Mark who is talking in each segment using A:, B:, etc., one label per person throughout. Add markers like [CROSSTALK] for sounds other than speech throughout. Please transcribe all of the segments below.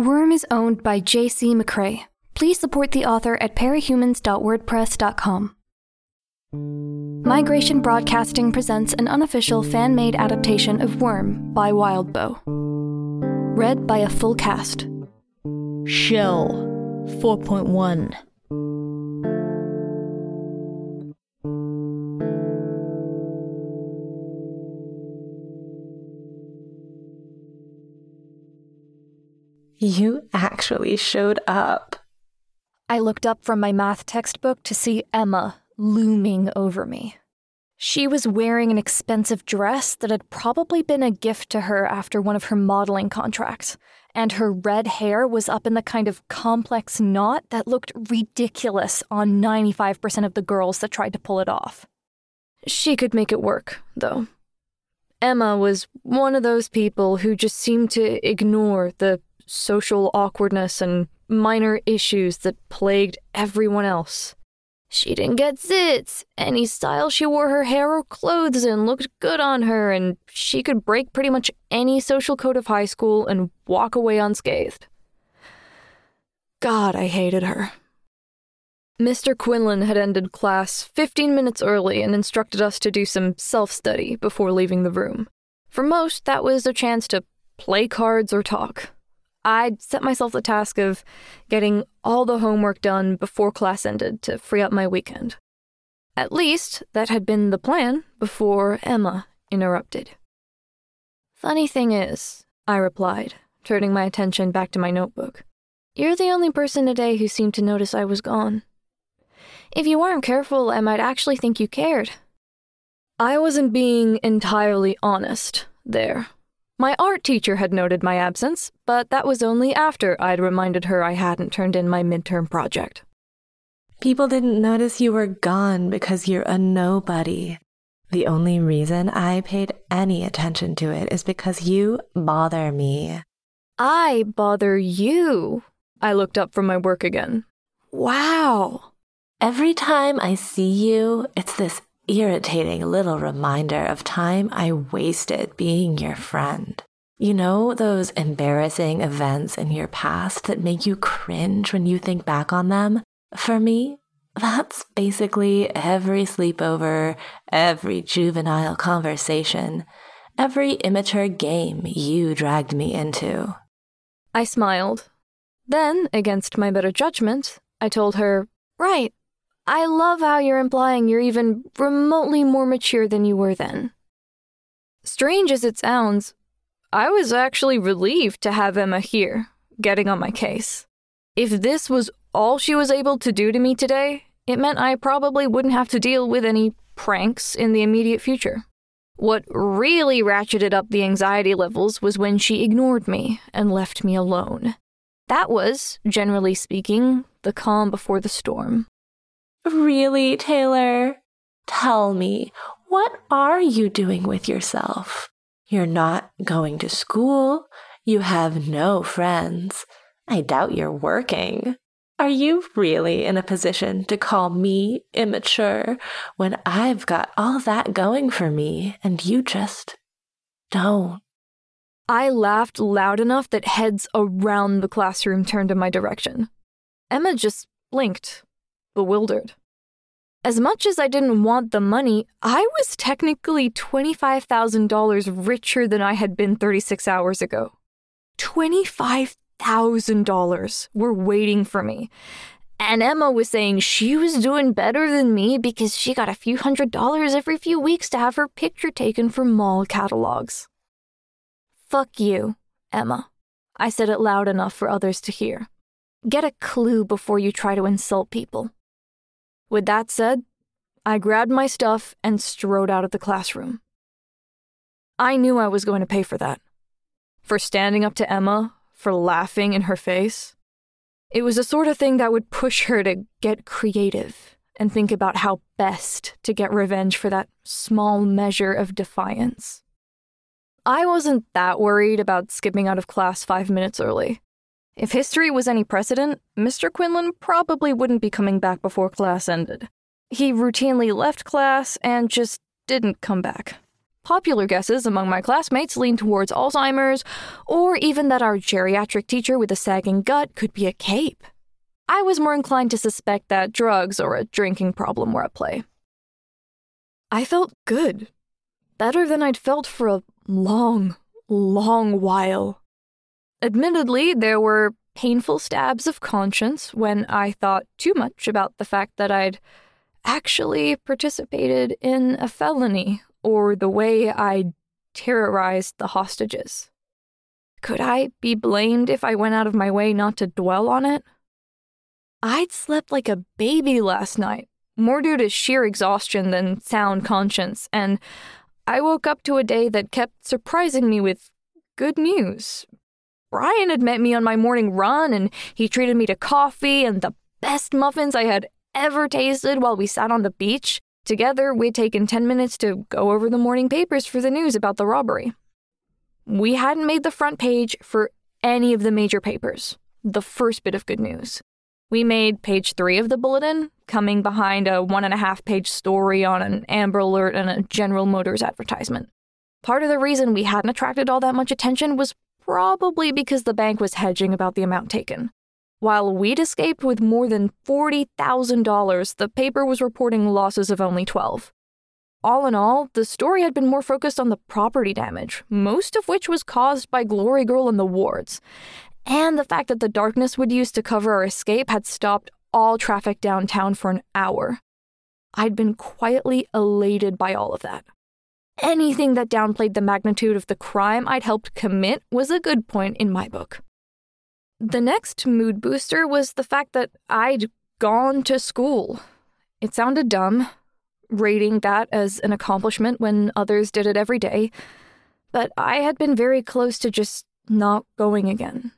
A: Worm is owned by J.C. McCrae. Please support the author at parahumans.wordpress.com. Migration Broadcasting presents an unofficial fan made adaptation of Worm by Wildbow. Read by a full cast.
B: Shell 4.1
C: You actually showed up.
A: I looked up from my math textbook to see Emma looming over me. She was wearing an expensive dress that had probably been a gift to her after one of her modeling contracts, and her red hair was up in the kind of complex knot that looked ridiculous on 95% of the girls that tried to pull it off. She could make it work, though. Emma was one of those people who just seemed to ignore the social awkwardness and minor issues that plagued everyone else. She didn't get zits. Any style she wore her hair or clothes in looked good on her, and she could break pretty much any social code of high school and walk away unscathed. God, I hated her. Mr. Quinlan had ended class 15 minutes early and instructed us to do some self study before leaving the room. For most, that was a chance to play cards or talk. I'd set myself the task of getting all the homework done before class ended to free up my weekend. At least, that had been the plan before Emma interrupted. Funny thing is, I replied, turning my attention back to my notebook, you're the only person today who seemed to notice I was gone. If you weren't careful, I might actually think you cared. I wasn't being entirely honest there. My art teacher had noted my absence, but that was only after I'd reminded her I hadn't turned in my midterm project.
C: People didn't notice you were gone because you're a nobody. The only reason I paid any attention to it is because you bother me.
A: I bother you. I looked up from my work again. Wow.
C: Every time I see you, it's this irritating little reminder of time I wasted being your friend. You know, those embarrassing events in your past that make you cringe when you think back on them? For me, that's basically every sleepover, every juvenile conversation, every immature game you dragged me into.
A: I smiled. Then, against my better judgment, I told her, Right, I love how you're implying you're even remotely more mature than you were then. Strange as it sounds, I was actually relieved to have Emma here, getting on my case. If this was all she was able to do to me today, it meant I probably wouldn't have to deal with any pranks in the immediate future. What really ratcheted up the anxiety levels was when she ignored me and left me alone. That was, generally speaking, the calm before the storm.
C: Really, Taylor? Tell me, what are you doing with yourself? You're not going to school. You have no friends. I doubt you're working. Are you really in a position to call me immature when I've got all that going for me and you just don't?
A: I laughed loud enough that heads around the classroom turned in my direction. Emma just blinked bewildered. As much as I didn't want the money, I was technically $25,000 richer than I had been 36 hours ago. $25,000 were waiting for me. And Emma was saying she was doing better than me because she got a few hundred dollars every few weeks to have her picture taken for mall catalogs. Fuck you, Emma. I said it loud enough for others to hear. Get a clue before you try to insult people. With that said, I grabbed my stuff and strode out of the classroom. I knew I was going to pay for that. For standing up to Emma, for laughing in her face. It was the sort of thing that would push her to get creative and think about how best to get revenge for that small measure of defiance. I wasn't that worried about skipping out of class five minutes early. If history was any precedent, Mr. Quinlan probably wouldn't be coming back before class ended. He routinely left class and just didn't come back. Popular guesses among my classmates leaned towards Alzheimer's, or even that our geriatric teacher with a sagging gut could be a cape. I was more inclined to suspect that drugs or a drinking problem were at play. I felt good. Better than I'd felt for a long, long while. Admittedly, there were painful stabs of conscience when I thought too much about the fact that I'd actually participated in a felony or the way I terrorized the hostages. Could I be blamed if I went out of my way not to dwell on it? I'd slept like a baby last night, more due to sheer exhaustion than sound conscience, and I woke up to a day that kept surprising me with good news. Brian had met me on my morning run, and he treated me to coffee and the best muffins I had ever tasted while we sat on the beach. Together, we'd taken 10 minutes to go over the morning papers for the news about the robbery. We hadn't made the front page for any of the major papers. The first bit of good news. We made page three of the bulletin, coming behind a one and a half page story on an Amber Alert and a General Motors advertisement. Part of the reason we hadn't attracted all that much attention was probably because the bank was hedging about the amount taken. While we'd escaped with more than $40,000, the paper was reporting losses of only 12. All in all, the story had been more focused on the property damage, most of which was caused by Glory Girl and the wards, and the fact that the darkness we'd used to cover our escape had stopped all traffic downtown for an hour. I'd been quietly elated by all of that. Anything that downplayed the magnitude of the crime I'd helped commit was a good point in my book. The next mood booster was the fact that I'd gone to school. It sounded dumb, rating that as an accomplishment when others did it every day, but I had been very close to just not going again.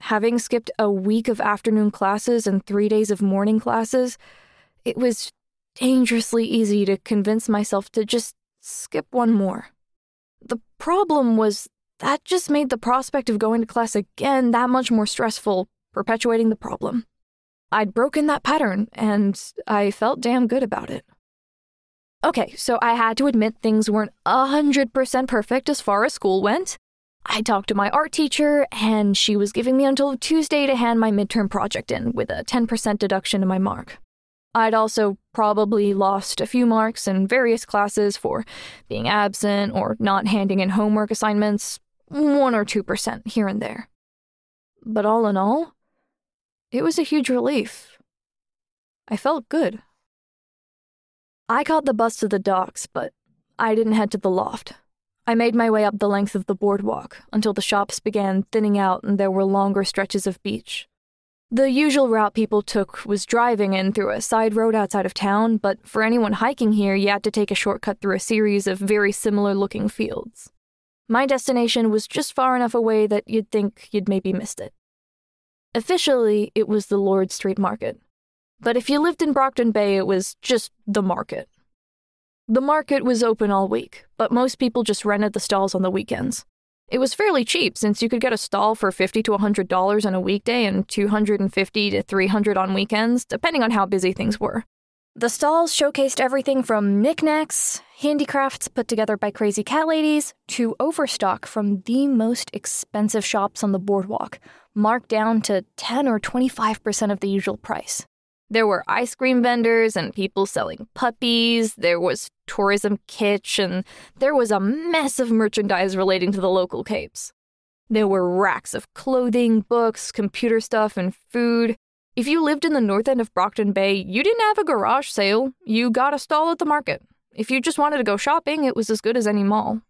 A: Having skipped a week of afternoon classes and three days of morning classes, it was dangerously easy to convince myself to just skip one more. The problem was that just made the prospect of going to class again that much more stressful, perpetuating the problem. I'd broken that pattern, and I felt damn good about it. Okay, so I had to admit things weren't 100% perfect as far as school went, I talked to my art teacher, and she was giving me until Tuesday to hand my midterm project in with a 10% deduction in my mark. I'd also probably lost a few marks in various classes for being absent or not handing in homework assignments, 1 or 2% here and there. But all in all, it was a huge relief. I felt good. I caught the bus to the docks, but I didn't head to the loft. I made my way up the length of the boardwalk until the shops began thinning out and there were longer stretches of beach. The usual route people took was driving in through a side road outside of town, but for anyone hiking here, you had to take a shortcut through a series of very similar looking fields. My destination was just far enough away that you'd think you'd maybe missed it. Officially, it was the Lord Street Market. But if you lived in Brockton Bay, it was just the market. The market was open all week, but most people just rented the stalls on the weekends. It was fairly cheap since you could get a stall for 50 to $100 on a weekday and 250 to 300 on weekends, depending on how busy things were. The stalls showcased everything from knickknacks, handicrafts put together by crazy cat ladies, to overstock from the most expensive shops on the boardwalk, marked down to 10 or 25% of the usual price. There were ice cream vendors and people selling puppies, there was tourism kitsch, and there was a mess of merchandise relating to the local capes. There were racks of clothing, books, computer stuff, and food. If you lived in the north end of Brockton Bay, you didn't have a garage sale, you got a stall at the market. If you just wanted to go shopping, it was as good as any mall.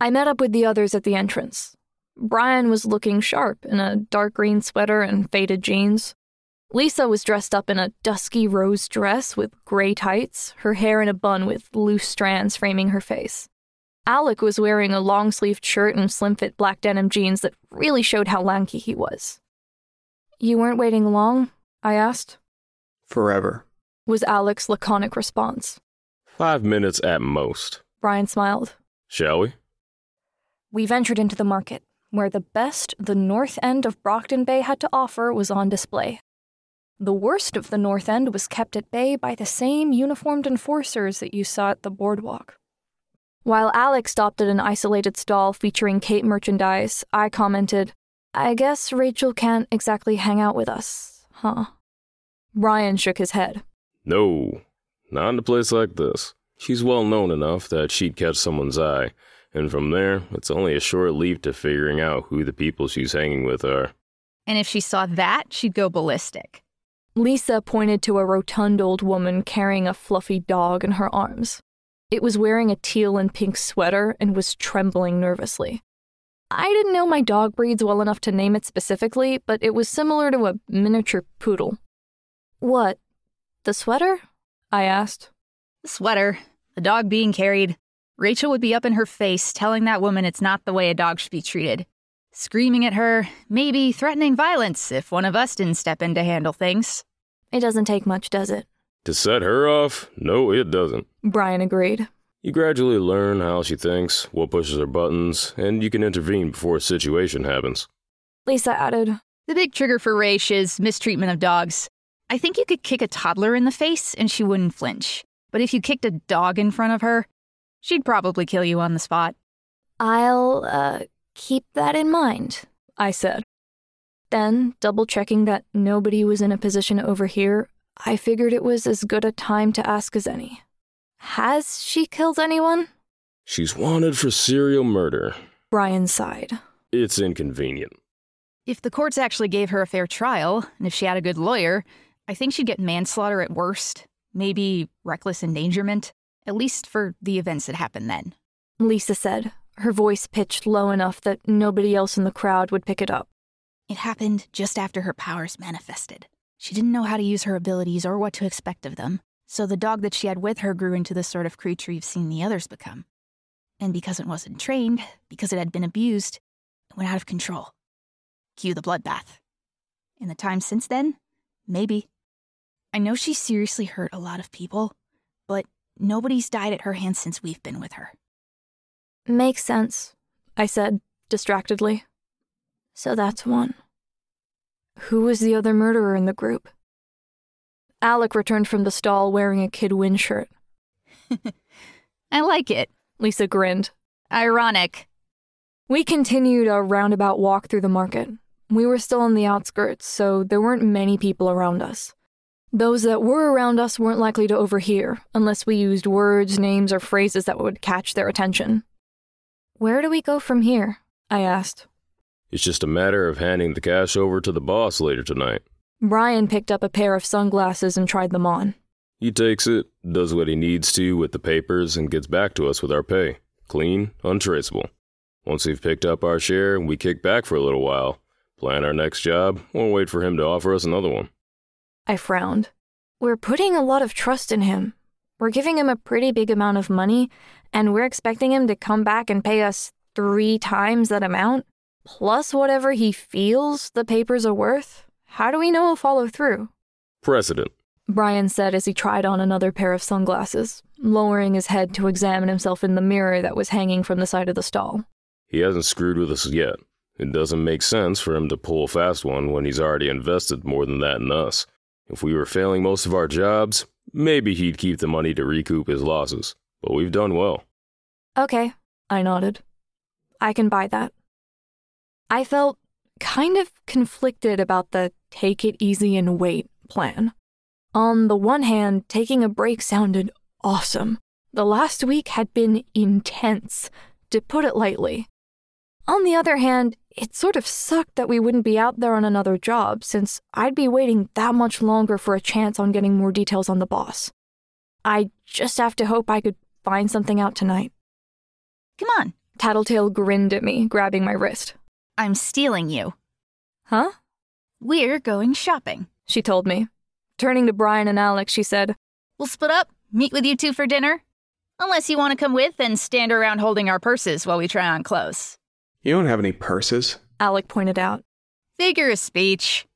A: I met up with the others at the entrance. Brian was looking sharp in a dark green sweater and faded jeans. Lisa was dressed up in a dusky rose dress with gray tights, her hair in a bun with loose strands framing her face. Alec was wearing a long sleeved shirt and slim fit black denim jeans that really showed how lanky he was. You weren't waiting long? I asked.
D: Forever,
A: was Alec's laconic response.
E: Five minutes at most.
A: Brian smiled.
E: Shall we?
A: We ventured into the market, where the best the north end of Brockton Bay had to offer was on display. The worst of the North End was kept at bay by the same uniformed enforcers that you saw at the boardwalk. While Alec stopped at an isolated stall featuring cape merchandise, I commented, I guess Rachel can't exactly hang out with us, huh? Brian shook his head.
E: No, not in a place like this. She's well known enough that she'd catch someone's eye, and from there, it's only a short leap to figuring out who the people she's hanging with are.
D: And if she saw that, she'd go ballistic.
A: Lisa pointed to a rotund old woman carrying a fluffy dog in her arms. It was wearing a teal and pink sweater and was trembling nervously. I didn't know my dog breeds well enough to name it specifically, but it was similar to a miniature poodle. What? The sweater? I asked.
D: The sweater, the dog being carried. Rachel would be up in her face telling that woman it's not the way a dog should be treated. Screaming at her, maybe threatening violence if one of us didn't step in to handle things.
A: It doesn't take much, does it?
E: To set her off? No, it doesn't.
A: Brian agreed.
E: You gradually learn how she thinks, what pushes her buttons, and you can intervene before a situation happens.
A: Lisa added,
D: The big trigger for Raish is mistreatment of dogs. I think you could kick a toddler in the face and she wouldn't flinch. But if you kicked a dog in front of her, she'd probably kill you on the spot.
A: I'll, uh, keep that in mind, I said. Then, double checking that nobody was in a position to overhear, I figured it was as good a time to ask as any. Has she killed anyone?
E: She's wanted for serial murder.
A: Brian sighed.
E: It's inconvenient.
D: If the courts actually gave her a fair trial, and if she had a good lawyer, I think she'd get manslaughter at worst, maybe reckless endangerment, at least for the events that happened then.
A: Lisa said, her voice pitched low enough that nobody else in the crowd would pick it up.
D: It happened just after her powers manifested. She didn't know how to use her abilities or what to expect of them, so the dog that she had with her grew into the sort of creature you've seen the others become. And because it wasn't trained, because it had been abused, it went out of control. Cue the bloodbath. In the time since then, maybe. I know she seriously hurt a lot of people, but nobody's died at her hands since we've been with her.
A: Makes sense, I said, distractedly. So that's one. Who was the other murderer in the group? Alec returned from the stall wearing a Kid Win shirt. [LAUGHS]
D: I like it.
A: Lisa grinned.
D: Ironic.
A: We continued a roundabout walk through the market. We were still on the outskirts, so there weren't many people around us. Those that were around us weren't likely to overhear, unless we used words, names, or phrases that would catch their attention. Where do we go from here? I asked.
E: It's just a matter of handing the cash over to the boss later tonight.
A: Brian picked up a pair of sunglasses and tried them on.
E: He takes it, does what he needs to with the papers, and gets back to us with our pay. Clean, untraceable. Once we've picked up our share, we kick back for a little while, plan our next job, or wait for him to offer us another one.
A: I frowned. We're putting a lot of trust in him. We're giving him a pretty big amount of money, and we're expecting him to come back and pay us three times that amount, plus whatever he feels the papers are worth. How do we know he'll follow through?
E: President,
A: Brian said as he tried on another pair of sunglasses, lowering his head to examine himself in the mirror that was hanging from the side of the stall.
E: He hasn't screwed with us yet. It doesn't make sense for him to pull a fast one when he's already invested more than that in us. If we were failing most of our jobs, maybe he'd keep the money to recoup his losses. But we've done well.
A: Okay, I nodded. I can buy that. I felt kind of conflicted about the take it easy and wait plan. On the one hand, taking a break sounded awesome. The last week had been intense, to put it lightly. On the other hand, it sort of sucked that we wouldn't be out there on another job, since I'd be waiting that much longer for a chance on getting more details on the boss. I just have to hope I could find something out tonight.
D: Come on,
A: Tattletale grinned at me, grabbing my wrist.
D: I'm stealing you.
A: Huh?
D: We're going shopping.
A: She told me. Turning to Brian and Alec, she said,
D: We'll split up, meet with you two for dinner. Unless you want to come with and stand around holding our purses while we try on clothes.
F: You don't have any purses.
A: Alec pointed out.
D: Figure of speech.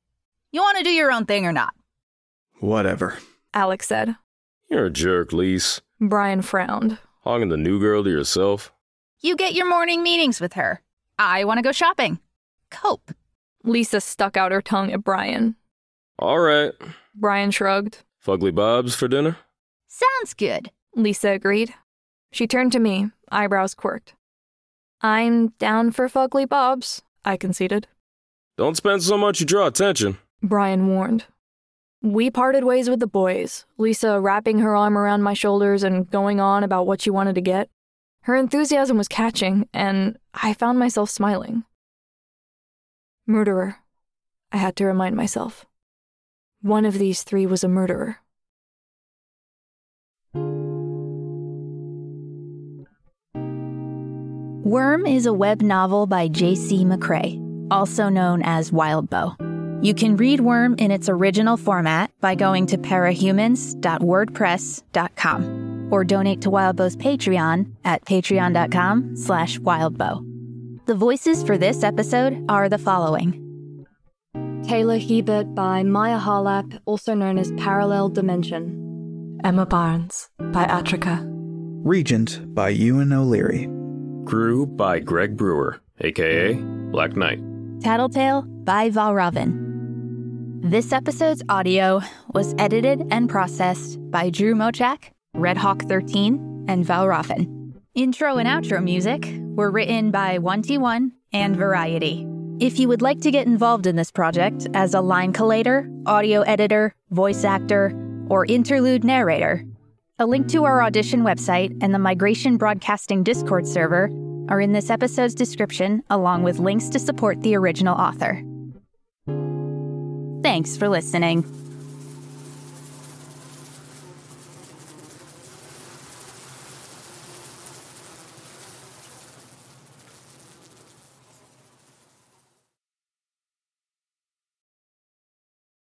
D: You want to do your own thing or not?
F: Whatever.
A: Alec said.
E: You're a jerk, Lise.
A: Brian frowned.
E: Hogging the new girl to yourself.
D: You get your morning meetings with her. I want to go shopping. Cope.
A: Lisa stuck out her tongue at Brian.
E: All right.
A: Brian shrugged.
E: Fugly Bob's for dinner?
D: Sounds good.
A: Lisa agreed. She turned to me, eyebrows quirked. I'm down for Fugly Bob's, I conceded.
E: Don't spend so much you draw attention.
A: Brian warned. We parted ways with the boys, Lisa wrapping her arm around my shoulders and going on about what she wanted to get. Her enthusiasm was catching, and I found myself smiling. Murderer, I had to remind myself. One of these three was a murderer.
D: Worm is a web novel by J.C. McCrae, also known as Wildbow. You can read Worm in its original format by going to parahumans.wordpress.com or donate to Wildbow's Patreon at patreon.com slash wildbow. The voices for this episode are the following.
A: Taylor Hebert by Maya Harlap, also known as Parallel Dimension.
C: Emma Barnes by Atrika.
F: Regent by Ewan O'Leary.
E: Grue by Greg Brewer, aka Black Knight.
D: Tattletale by Valravn. This episode's audio was edited and processed by Drew Mochak, Redhawk13, and Valravn. Intro and outro music were written by onetyone and Variety. If you would like to get involved in this project as a line collator, audio editor, voice actor, or interlude narrator, a link to our audition website and the Migration Broadcasting Discord server are in this episode's description, along with links to support the original author. Thanks for listening.